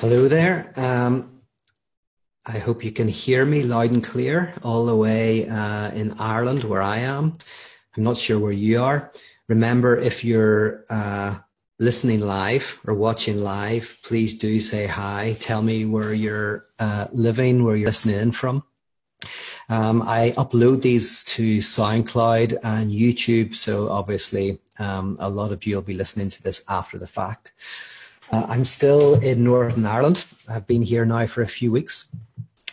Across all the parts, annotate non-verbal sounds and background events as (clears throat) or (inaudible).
Hello there. Um, I hope you can hear me loud and clear all the way uh, in Ireland where I am. I'm not sure where you are. Remember, if you're uh, listening live or watching live, please do say hi. Tell me where you're uh, living, where you're listening in from. Um, I upload these to SoundCloud and YouTube, so obviously um, a lot of you will be listening to this after the fact. Uh, I'm still in Northern Ireland. I've been here now for a few weeks.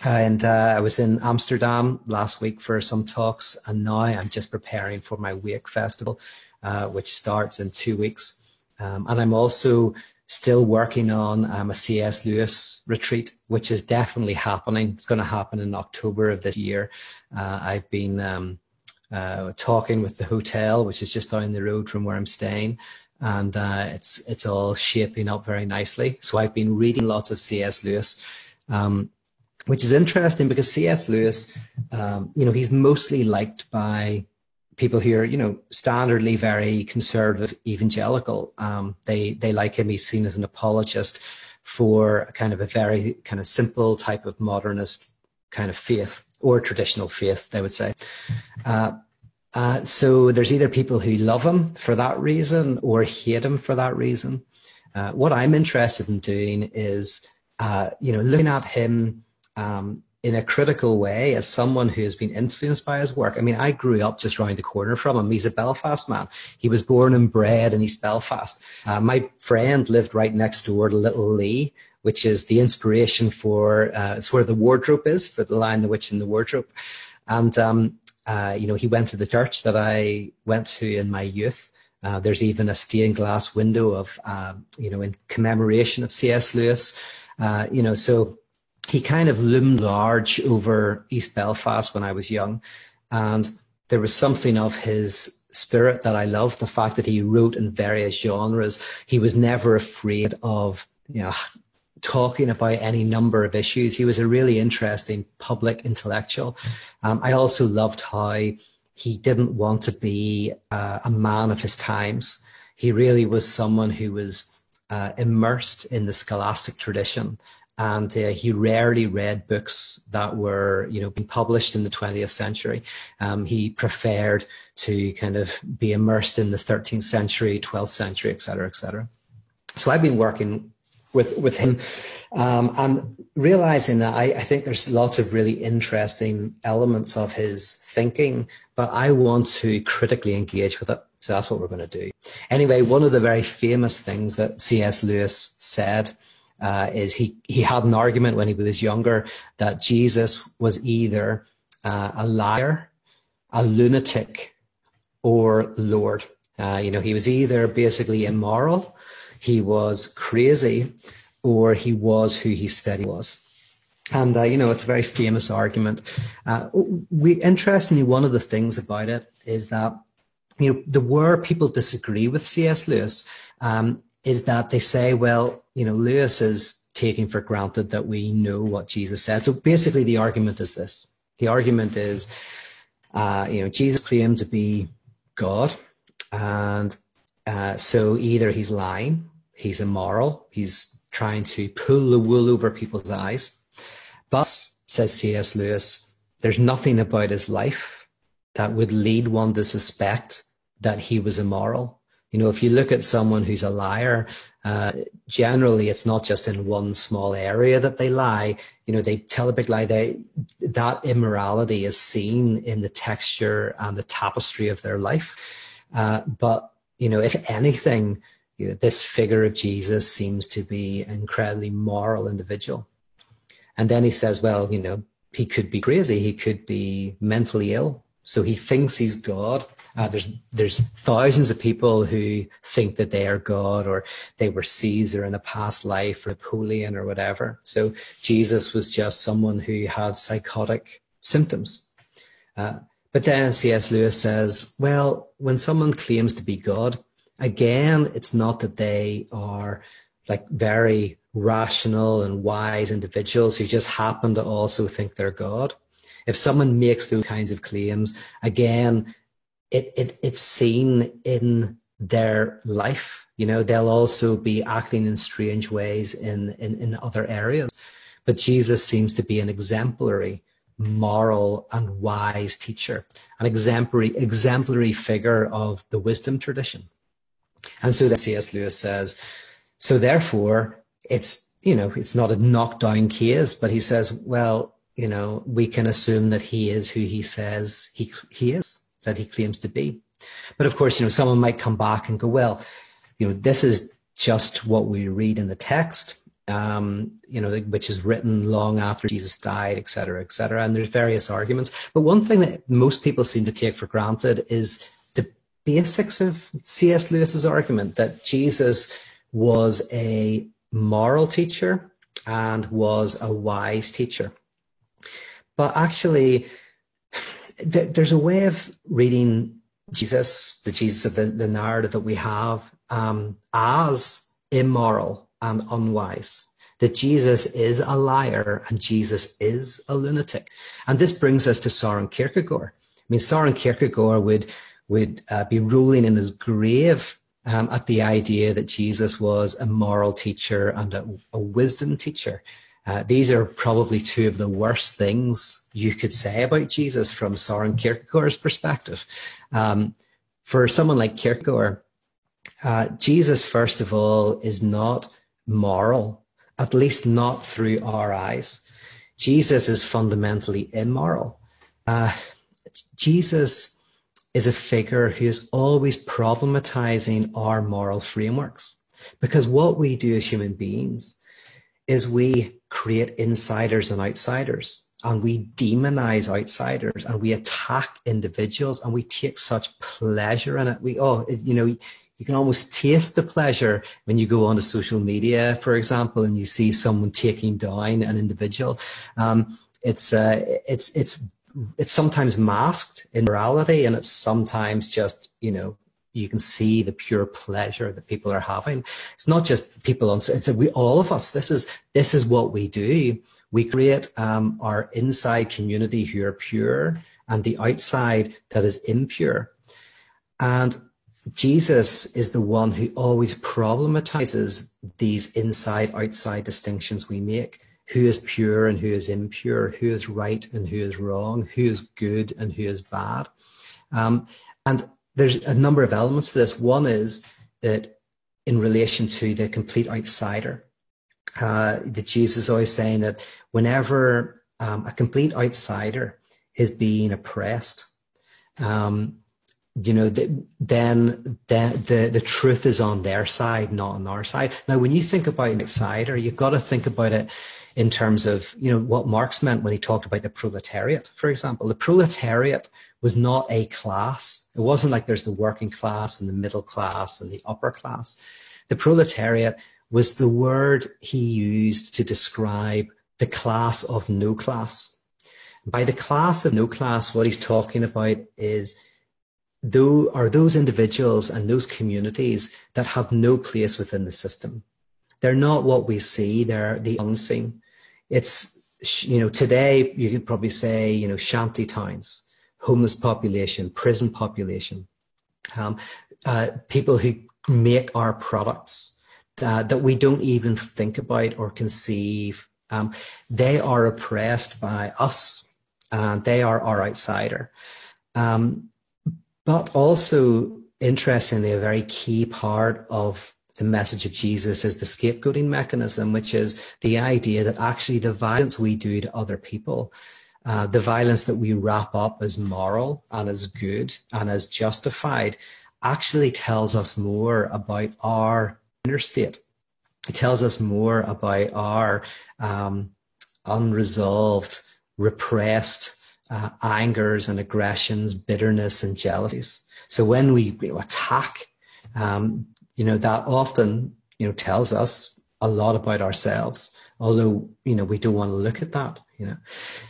And uh, I was in Amsterdam last week for some talks, and now I'm just preparing for my Wake Festival, uh, which starts in two weeks. Um, and I'm also still working on um, a C.S. Lewis retreat, which is definitely happening. It's going to happen in October of this year. Uh, I've been um, uh, talking with the hotel, which is just down the road from where I'm staying, and uh, it's it's all shaping up very nicely. So I've been reading lots of C.S. Lewis, um, which is interesting because C.S. Lewis, um, you know, he's mostly liked by people who are, you know, standardly very conservative, evangelical. Um, they they like him. He's seen as an apologist for kind of a very kind of simple type of modernist kind of faith or traditional faith, they would say. Uh, uh, so there's either people who love him for that reason or hate him for that reason. Uh, what I'm interested in doing is, uh, you know, looking at him um, in a critical way as someone who has been influenced by his work. I mean, I grew up just around the corner from him. He's a Belfast man. He was born and bred in East Belfast. Uh, my friend lived right next door to Little Lea, which is the inspiration for, uh, it's where the wardrobe is for the Lion, the Witch, and the Wardrobe. And um, uh, you know, he went to the church that I went to in my youth. Uh, there's even a stained glass window of, uh, you know, in commemoration of C.S. Lewis. Uh, you know, so he kind of loomed large over East Belfast when I was young. And there was something of his spirit that I loved, the fact that he wrote in various genres. He was never afraid of, you know, talking about any number of issues. He was a really interesting public intellectual. Um, I also loved how he didn't want to be uh, a man of his times. He really was someone who was uh, immersed in the scholastic tradition. And uh, he rarely read books that were, you know, being published in the 20th century. Um, he preferred to kind of be immersed in the 13th century, 12th century, et cetera, et cetera. So I've been working with with him. Um, and realizing that I, I, think there's lots of really interesting elements of his thinking, but I want to critically engage with it. So that's what we're going to do. Anyway, one of the very famous things that C.S. Lewis said uh, is he, he had an argument when he was younger that Jesus was either uh, a liar, a lunatic, or Lord. Uh, you know, he was either basically immoral he was crazy or he was who he said he was. And, uh, you know, it's a very famous argument. Uh, we, interestingly, one of the things about it is that, you know, the where people disagree with C.S. Lewis um, is that they say, well, you know, Lewis is taking for granted that we know what Jesus said. So basically, the argument is this. The argument is, uh, you know, Jesus claimed to be God, and uh, so either he's lying, he's immoral, he's trying to pull the wool over people's eyes. But, says C.S. Lewis, there's nothing about his life that would lead one to suspect that he was immoral. You know, if you look at someone who's a liar, uh, generally it's not just in one small area that they lie. You know, they tell a big lie. They, that immorality is seen in the texture and the tapestry of their life. Uh, but you know, if anything, you know, this figure of Jesus seems to be an incredibly moral individual. And then he says, well, you know, he could be crazy. He could be mentally ill. So he thinks he's God. Uh, there's there's thousands of people who think that they are God or they were Caesar in a past life or Napoleon or whatever. So Jesus was just someone who had psychotic symptoms. Uh, but then C.S. Lewis says, well, when someone claims to be God, again, it's not that they are like very rational and wise individuals who just happen to also think they're God. If someone makes those kinds of claims, again, it, it it's seen in their life You know, they'll also be acting in strange ways in, in, in other areas. But Jesus seems to be an exemplary, moral, and wise teacher, an exemplary, exemplary figure of the wisdom tradition. And so the C.S. Lewis says, so therefore, it's, you know, it's not a knockdown case, but he says, well, you know, we can assume that he is who he says he, he is, that he claims to be. But of course, you know, someone might come back and go, well, you know, this is just what we read in the text, um, you know, which is written long after Jesus died, et cetera, et cetera. And there's various arguments. But one thing that most people seem to take for granted is basics of C.S. Lewis's argument that Jesus was a moral teacher and was a wise teacher. But actually, th- there's a way of reading Jesus, the Jesus of the, the narrative that we have, um, as immoral and unwise. That Jesus is a liar and Jesus is a lunatic. And this brings us to Soren Kierkegaard. I mean, Soren Kierkegaard would, would uh, be rolling in his grave um, at the idea that Jesus was a moral teacher and a, a wisdom teacher. Uh, these are probably two of the worst things you could say about Jesus from Soren Kierkegaard's perspective. Um, for someone like Kierkegaard, uh, Jesus, first of all, is not moral, at least not through our eyes. Jesus is fundamentally immoral. Uh, Jesus is a figure who is always problematizing our moral frameworks. Because what we do as human beings is we create insiders and outsiders and we demonize outsiders and we attack individuals and we take such pleasure in it. We, oh, you know, you can almost taste the pleasure when you go onto social media, for example, and you see someone taking down an individual. Um, it's, uh, it's, it's, it's sometimes masked in morality and it's sometimes just, you know, you can see the pure pleasure that people are having. It's not just people on, it's we, all of us. This is, this is what we do. We create um, our inside community who are pure and the outside that is impure. And Jesus is the one who always problematizes these inside outside distinctions we make. Who is pure and who is impure? Who is right and who is wrong? Who is good and who is bad? Um, and there's a number of elements to this. One is that in relation to the complete outsider, uh, that Jesus is always saying that whenever um, a complete outsider is being oppressed, um, you know, the, then the, the, the truth is on their side, not on our side. Now, when you think about an outsider, you've got to think about it in terms of, you know, what Marx meant when he talked about the proletariat, for example. The proletariat was not a class. It wasn't like there's the working class and the middle class and the upper class. The proletariat was the word he used to describe the class of no class. By the class of no class, what he's talking about is though are those individuals and those communities that have no place within the system. They're not what we see, they're the unseen. It's you know, today you could probably say, you know, shanty towns homeless population, prison population, um, uh, people who make our products uh, that we don't even think about or conceive. Um, they are oppressed by us, and they are our outsider. Um, but also, interestingly, a very key part of the message of Jesus is the scapegoating mechanism, which is the idea that actually the violence we do to other people uh, the violence that we wrap up as moral and as good and as justified actually tells us more about our inner state. It tells us more about our um, unresolved, repressed uh, angers and aggressions, bitterness and jealousies. So when we attack, um, you know, that often, you know, tells us a lot about ourselves, although, you know, we don't want to look at that, you know.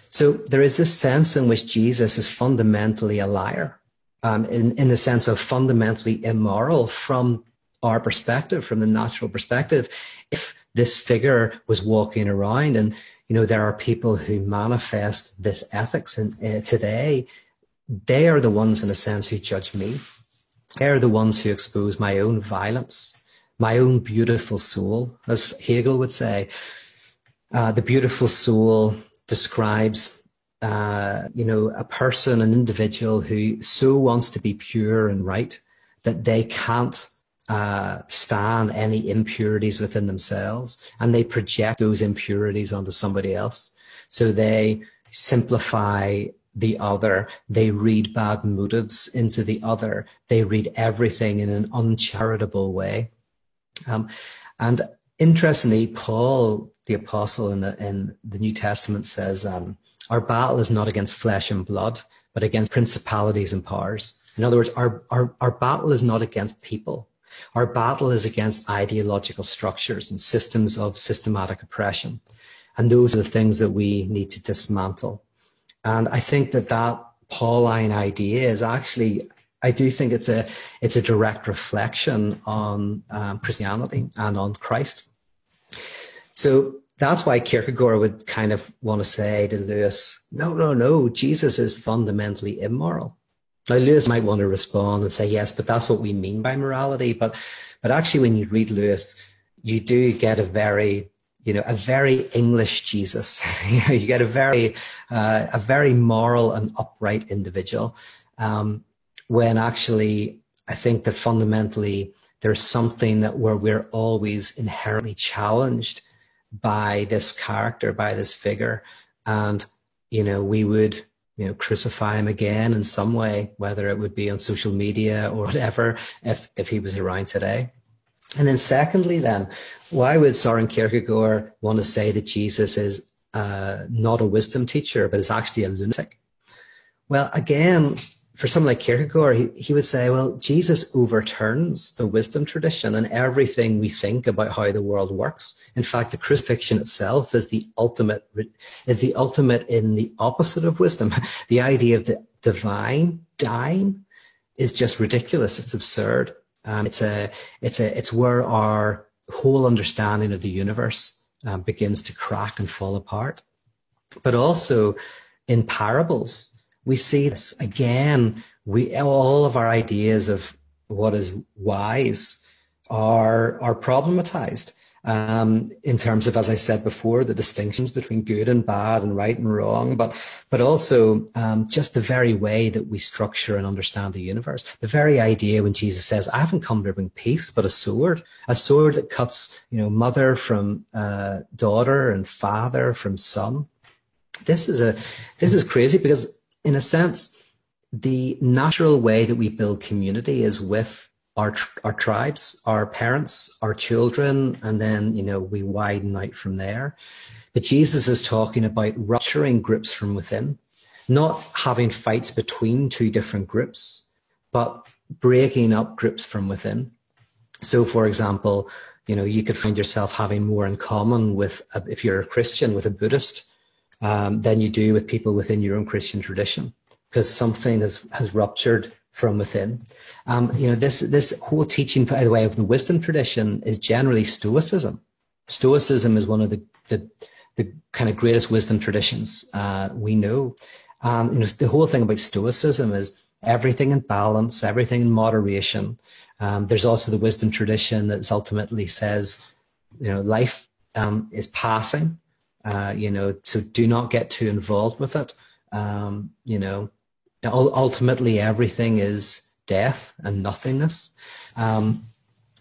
So there is this sense in which Jesus is fundamentally a liar, um, in, in the sense of fundamentally immoral from our perspective, from the natural perspective. If this figure was walking around and, you know, there are people who manifest this ethics in, uh, today, they are the ones in a sense who judge me. They are the ones who expose my own violence my own beautiful soul, as Hegel would say. Uh, the beautiful soul describes, uh, you know, a person, an individual who so wants to be pure and right that they can't uh, stand any impurities within themselves and they project those impurities onto somebody else. So they simplify the other. They read bad motives into the other. They read everything in an uncharitable way. Um, and interestingly, Paul, the apostle in the, in the New Testament says, um, our battle is not against flesh and blood, but against principalities and powers. In other words, our, our, our battle is not against people. Our battle is against ideological structures and systems of systematic oppression. And those are the things that we need to dismantle. And I think that that Pauline idea is actually, I do think it's a, it's a direct reflection on um, Christianity and on Christ. So that's why Kierkegaard would kind of want to say to Lewis, no, no, no, Jesus is fundamentally immoral. Now, Lewis might want to respond and say, yes, but that's what we mean by morality. But, but actually, when you read Lewis, you do get a very, you know, a very English Jesus. (laughs) you get a very, uh, a very moral and upright individual. Um, when actually, I think that fundamentally there's something that where we're always inherently challenged by this character, by this figure, and you know, we would you know, crucify him again in some way, whether it would be on social media or whatever, if, if he was around today. And then secondly, then, why would Soren Kierkegaard want to say that Jesus is uh, not a wisdom teacher, but is actually a lunatic? Well, again, for someone like Kierkegaard, he, he would say, well, Jesus overturns the wisdom tradition and everything we think about how the world works. In fact, the crucifixion itself is the ultimate, is the ultimate in the opposite of wisdom. (laughs) The idea of the divine dying is just ridiculous. It's absurd. Um, it's a, it's a, it's where our whole understanding of the universe um, begins to crack and fall apart. But also in parables, we see this again. We all of our ideas of what is wise are are problematized um, in terms of, as I said before, the distinctions between good and bad and right and wrong, but but also um, just the very way that we structure and understand the universe. The very idea when Jesus says, "I haven't come to bring peace, but a sword, a sword that cuts, you know, mother from uh, daughter and father from son." This is a this is crazy because in a sense, the natural way that we build community is with our our tribes, our parents, our children, and then you know we widen out from there. But Jesus is talking about rupturing groups from within, not having fights between two different groups, but breaking up groups from within. So, for example, you know you could find yourself having more in common with a, if you're a Christian with a Buddhist um, than you do with people within your own Christian tradition because something has, has ruptured from within. Um, you know, this, this whole teaching, by the way, of the wisdom tradition is generally Stoicism. Stoicism is one of the, the, the kind of greatest wisdom traditions uh, we know. Um, you know, the whole thing about Stoicism is everything in balance, everything in moderation. Um, there's also the wisdom tradition that ultimately says, you know, life um, is passing uh, you know, so do not get too involved with it. Um, you know, ultimately everything is death and nothingness. Um,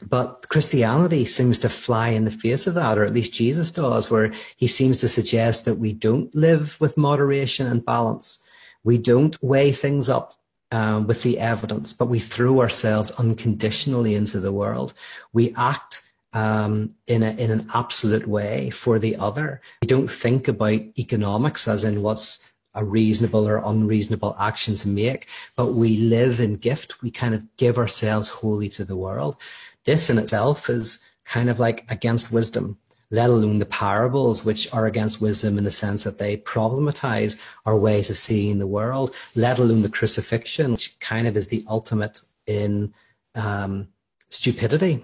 but Christianity seems to fly in the face of that, or at least Jesus does, where he seems to suggest that we don't live with moderation and balance. We don't weigh things up um, with the evidence, but we throw ourselves unconditionally into the world. We act um, in, a, in an absolute way for the other. We don't think about economics as in what's a reasonable or unreasonable action to make, but we live in gift. We kind of give ourselves wholly to the world. This in itself is kind of like against wisdom, let alone the parables, which are against wisdom in the sense that they problematize our ways of seeing the world, let alone the crucifixion, which kind of is the ultimate in um, stupidity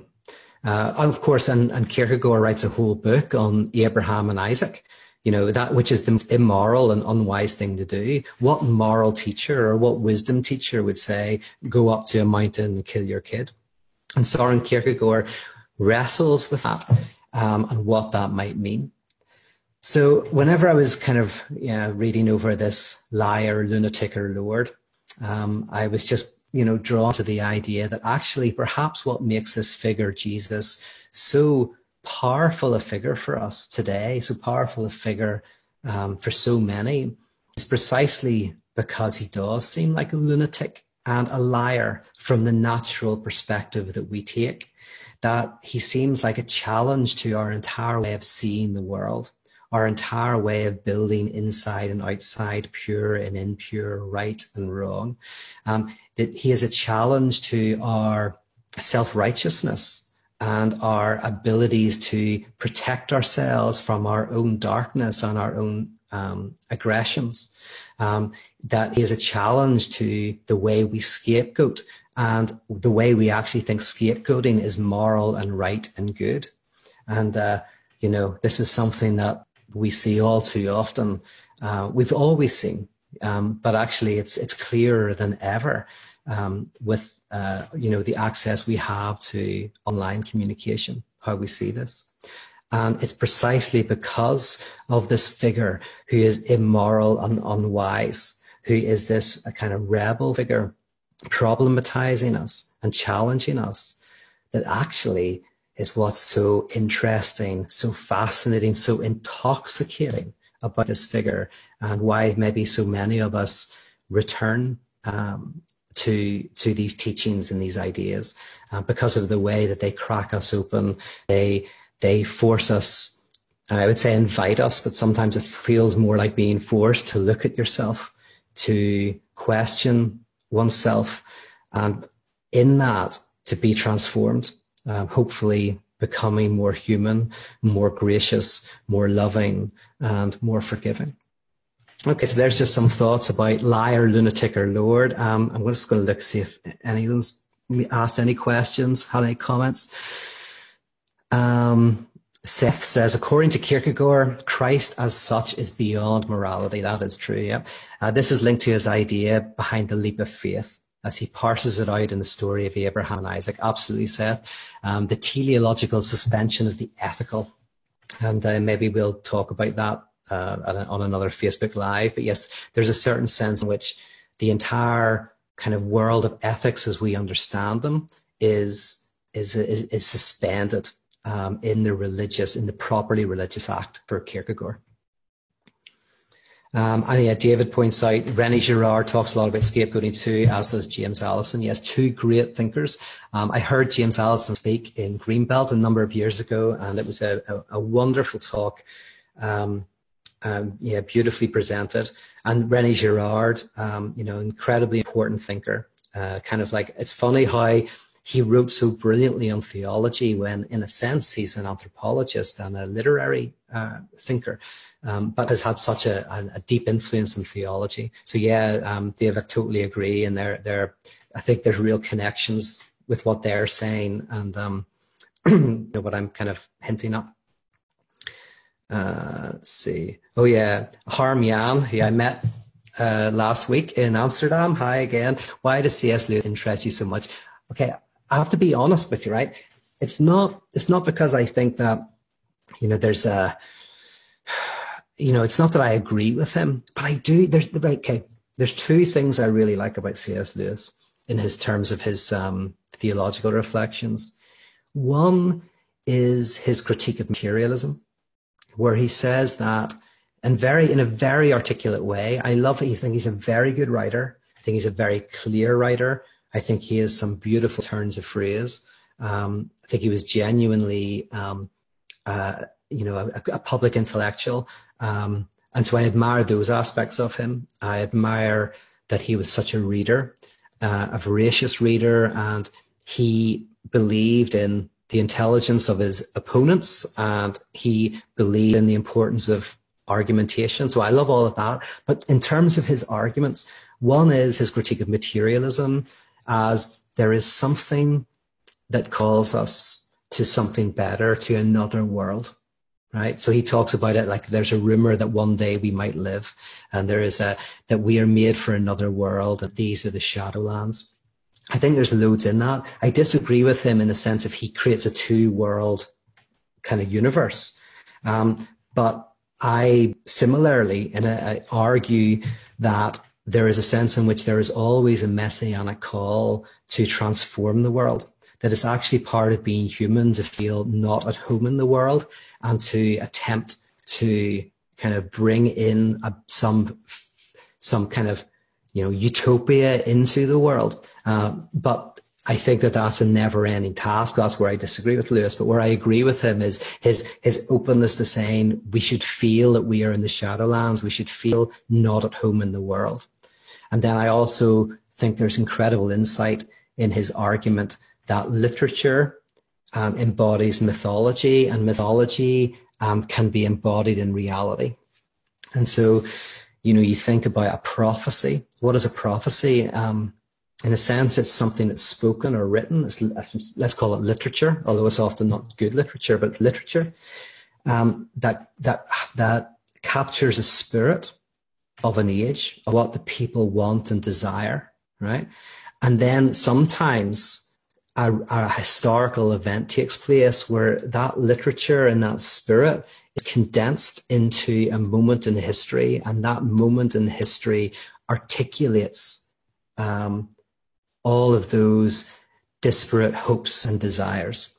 uh, of course, and, and Kierkegaard writes a whole book on Abraham and Isaac, you know, that which is the immoral and unwise thing to do. What moral teacher or what wisdom teacher would say, go up to a mountain and kill your kid? And Soren Kierkegaard wrestles with that um, and what that might mean. So whenever I was kind of you know, reading over this liar, lunatic, or Lord, um, I was just you know drawn to the idea that actually perhaps what makes this figure Jesus so powerful a figure for us today, so powerful a figure um, for so many, is precisely because he does seem like a lunatic and a liar from the natural perspective that we take. That he seems like a challenge to our entire way of seeing the world our entire way of building inside and outside, pure and impure, right and wrong. Um, that he is a challenge to our self righteousness and our abilities to protect ourselves from our own darkness and our own um, aggressions. Um, that is a challenge to the way we scapegoat and the way we actually think scapegoating is moral and right and good. And, uh, you know, this is something that we see all too often. Uh, we've always seen, um, but actually, it's it's clearer than ever um, with uh, you know the access we have to online communication. How we see this, and it's precisely because of this figure who is immoral and unwise, who is this a kind of rebel figure, problematizing us and challenging us, that actually is what's so interesting, so fascinating, so intoxicating about this figure and why maybe so many of us return um, to to these teachings and these ideas uh, because of the way that they crack us open. They they force us. I would say invite us, but sometimes it feels more like being forced to look at yourself, to question oneself, and in that to be transformed um, hopefully becoming more human, more gracious, more loving, and more forgiving. Okay, so there's just some thoughts about liar, lunatic, or Lord. Um, I'm just going to look see if anyone's asked any questions, had any comments. Um, Seth says, according to Kierkegaard, Christ as such is beyond morality. That is true. Yeah. Uh, this is linked to his idea behind the leap of faith as he parses it out in the story of Abraham and Isaac. Absolutely, Seth. Um, the teleological suspension of the ethical. And uh, maybe we'll talk about that uh, on another Facebook Live. But yes, there's a certain sense in which the entire kind of world of ethics as we understand them is, is, is, is suspended um, in the religious, in the properly religious act for Kierkegaard. Um, and yeah, David points out René Girard talks a lot about scapegoating too, as does James Alison. Yes, two great thinkers. Um, I heard James Alison speak in Greenbelt a number of years ago, and it was a, a, a wonderful talk. Um, um, yeah, beautifully presented. And René Girard, um, you know, incredibly important thinker. Uh, kind of like it's funny how he wrote so brilliantly on theology when, in a sense, he's an anthropologist and a literary uh, thinker, um, but has had such a, a, a, deep influence in theology. So yeah, um, Dave, I totally agree, and there, there, I think there's real connections with what they're saying and um, (clears throat) you know, what I'm kind of hinting at. Uh, let's see. Oh yeah, Harm Jan, who I met uh, last week in Amsterdam. Hi again. Why does C.S. Lewis interest you so much? Okay, I have to be honest with you, right? It's not it's not because I think that you know there's a you know it's not that I agree with him, but I do. There's the right okay. There's two things I really like about C.S. Lewis in his terms of his um, theological reflections. One is his critique of materialism, where he says that, and very in a very articulate way. I love. It. I think he's a very good writer. I think he's a very clear writer. I think he has some beautiful turns of phrase. Um, I think he was genuinely, um, uh, you know, a, a public intellectual. Um, and so I admire those aspects of him. I admire that he was such a reader, uh, a voracious reader, and he believed in the intelligence of his opponents and he believed in the importance of argumentation. So I love all of that. But in terms of his arguments, one is his critique of materialism as there is something that calls us to something better, to another world. Right. So he talks about it like there's a rumor that one day we might live and there is a, that we are made for another world, that these are the shadowlands. I think there's loads in that. I disagree with him in the sense of he creates a two world kind of universe. Um, but I similarly and I argue that there is a sense in which there is always a messianic call to transform the world. That it's actually part of being human to feel not at home in the world and to attempt to kind of bring in a, some some kind of you know utopia into the world. Uh, but I think that that's a never-ending task. That's where I disagree with Lewis. But where I agree with him is his his openness to saying we should feel that we are in the shadowlands. We should feel not at home in the world. And then I also think there's incredible insight in his argument that literature um, embodies mythology, and mythology um, can be embodied in reality. And so, you know, you think about a prophecy. What is a prophecy? Um, in a sense, it's something that's spoken or written. It's, let's call it literature, although it's often not good literature, but literature um, that that that captures a spirit of an age, of what the people want and desire, right? And then sometimes a, a historical event takes place where that literature and that spirit is condensed into a moment in history, and that moment in history articulates um, all of those disparate hopes and desires.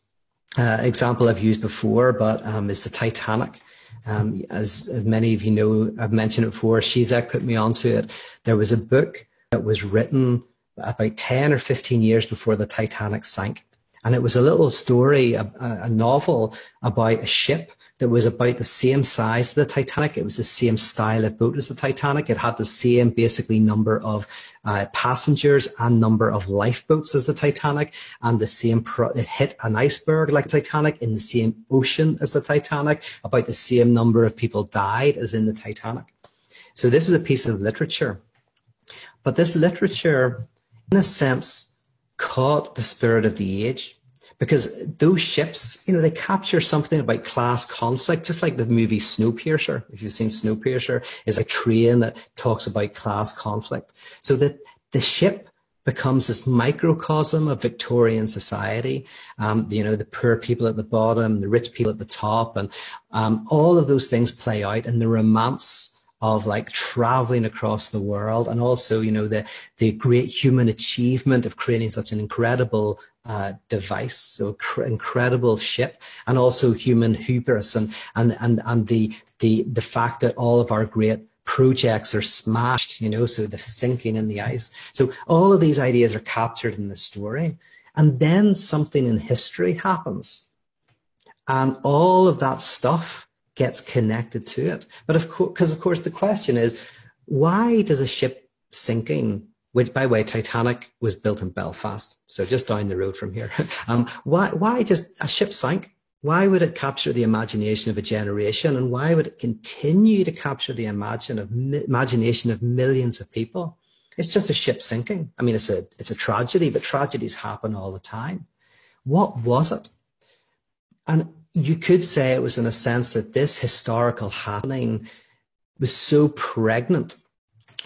Uh, example I've used before, but um, is the Titanic. Um, as, as, many of you know, I've mentioned it before. Žižek put me onto it. There was a book that was written about 10 or 15 years before the Titanic sank. And it was a little story, a, a novel about a ship that was about the same size as the Titanic. It was the same style of boat as the Titanic. It had the same basically number of uh, passengers and number of lifeboats as the Titanic, and the same. Pro- it hit an iceberg like Titanic in the same ocean as the Titanic. About the same number of people died as in the Titanic. So this was a piece of literature, but this literature, in a sense, caught the spirit of the age because those ships, you know, they capture something about class conflict, just like the movie Snowpiercer. If you've seen Snowpiercer, is a train that talks about class conflict. So that the ship becomes this microcosm of Victorian society. Um, you know, the poor people at the bottom, the rich people at the top, and um, all of those things play out, and the romance of like traveling across the world and also you know the the great human achievement of creating such an incredible uh, device so cr- incredible ship and also human hubris and and and and the the the fact that all of our great projects are smashed you know so the sinking in the ice so all of these ideas are captured in the story and then something in history happens and all of that stuff gets connected to it. But of course, because of course the question is, why does a ship sinking, which by the way, Titanic was built in Belfast, so just down the road from here. (laughs) um, why, why does a ship sink? Why would it capture the imagination of a generation, and why would it continue to capture the imagine of, imagination of millions of people? It's just a ship sinking. I mean, it's a it's a tragedy, but tragedies happen all the time. What was it? And you could say it was in a sense that this historical happening was so pregnant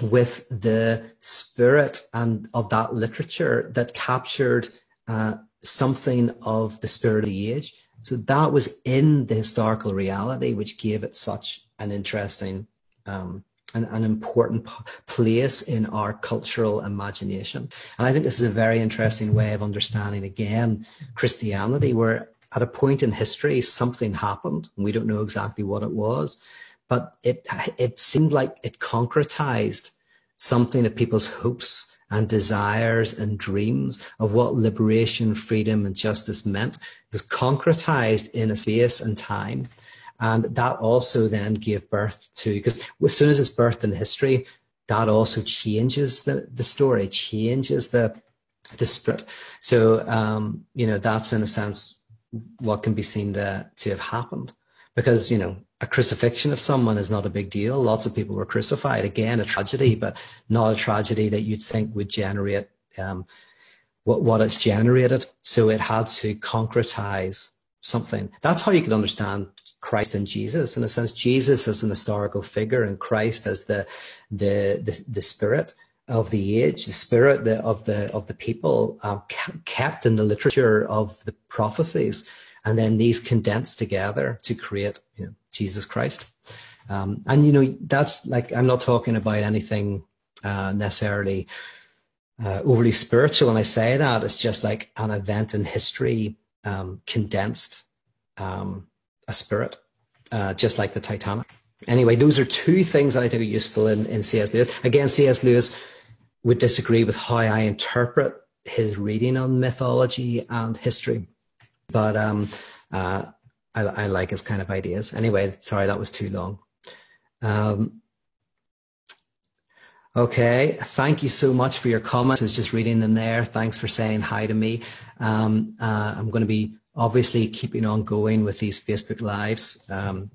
with the spirit and of that literature that captured uh, something of the spirit of the age. So that was in the historical reality, which gave it such an interesting um, and an important p- place in our cultural imagination. And I think this is a very interesting way of understanding again Christianity, where at a point in history, something happened. And we don't know exactly what it was, but it, it seemed like it concretized something of people's hopes and desires and dreams of what liberation, freedom, and justice meant. It was concretized in a space and time. And that also then gave birth to, because as soon as it's birthed in history, that also changes the, the story, changes the, the spirit. So, um, you know, that's in a sense what can be seen to, to have happened. Because, you know, a crucifixion of someone is not a big deal. Lots of people were crucified. Again, a tragedy, but not a tragedy that you'd think would generate um, what, what it's generated. So it had to concretize something. That's how you could understand Christ and Jesus. In a sense, Jesus as an historical figure and Christ as the, the, the, the spirit of the age, the spirit of the of the people, um, kept in the literature of the prophecies, and then these condensed together to create you know, Jesus Christ. Um, and you know that's like I'm not talking about anything uh, necessarily uh, overly spiritual when I say that. It's just like an event in history um, condensed um, a spirit, uh, just like the Titanic. Anyway, those are two things that I think are useful in, in C.S. Lewis. Again, C.S. Lewis would disagree with how I interpret his reading on mythology and history, but um, uh, I, I, like his kind of ideas. Anyway, sorry that was too long. Um, okay, thank you so much for your comments. I was just reading them there. Thanks for saying hi to me. Um, uh, I'm going to be obviously keeping on going with these Facebook lives. Um,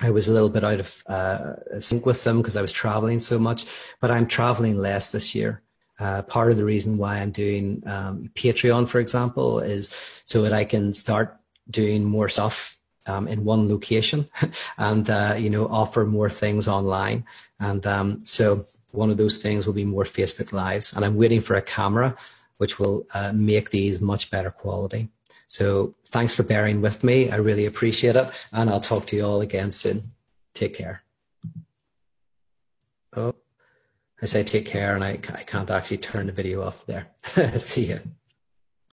I was a little bit out of uh, sync with them because I was traveling so much, but I'm traveling less this year. Uh, part of the reason why I'm doing um, Patreon, for example, is so that I can start doing more stuff um, in one location (laughs) and uh, you know offer more things online. And um, so one of those things will be more Facebook lives, and I'm waiting for a camera which will uh, make these much better quality. So thanks for bearing with me. I really appreciate it. And I'll talk to you all again soon. Take care. Oh, I say take care and I, I can't actually turn the video off there. (laughs) See you.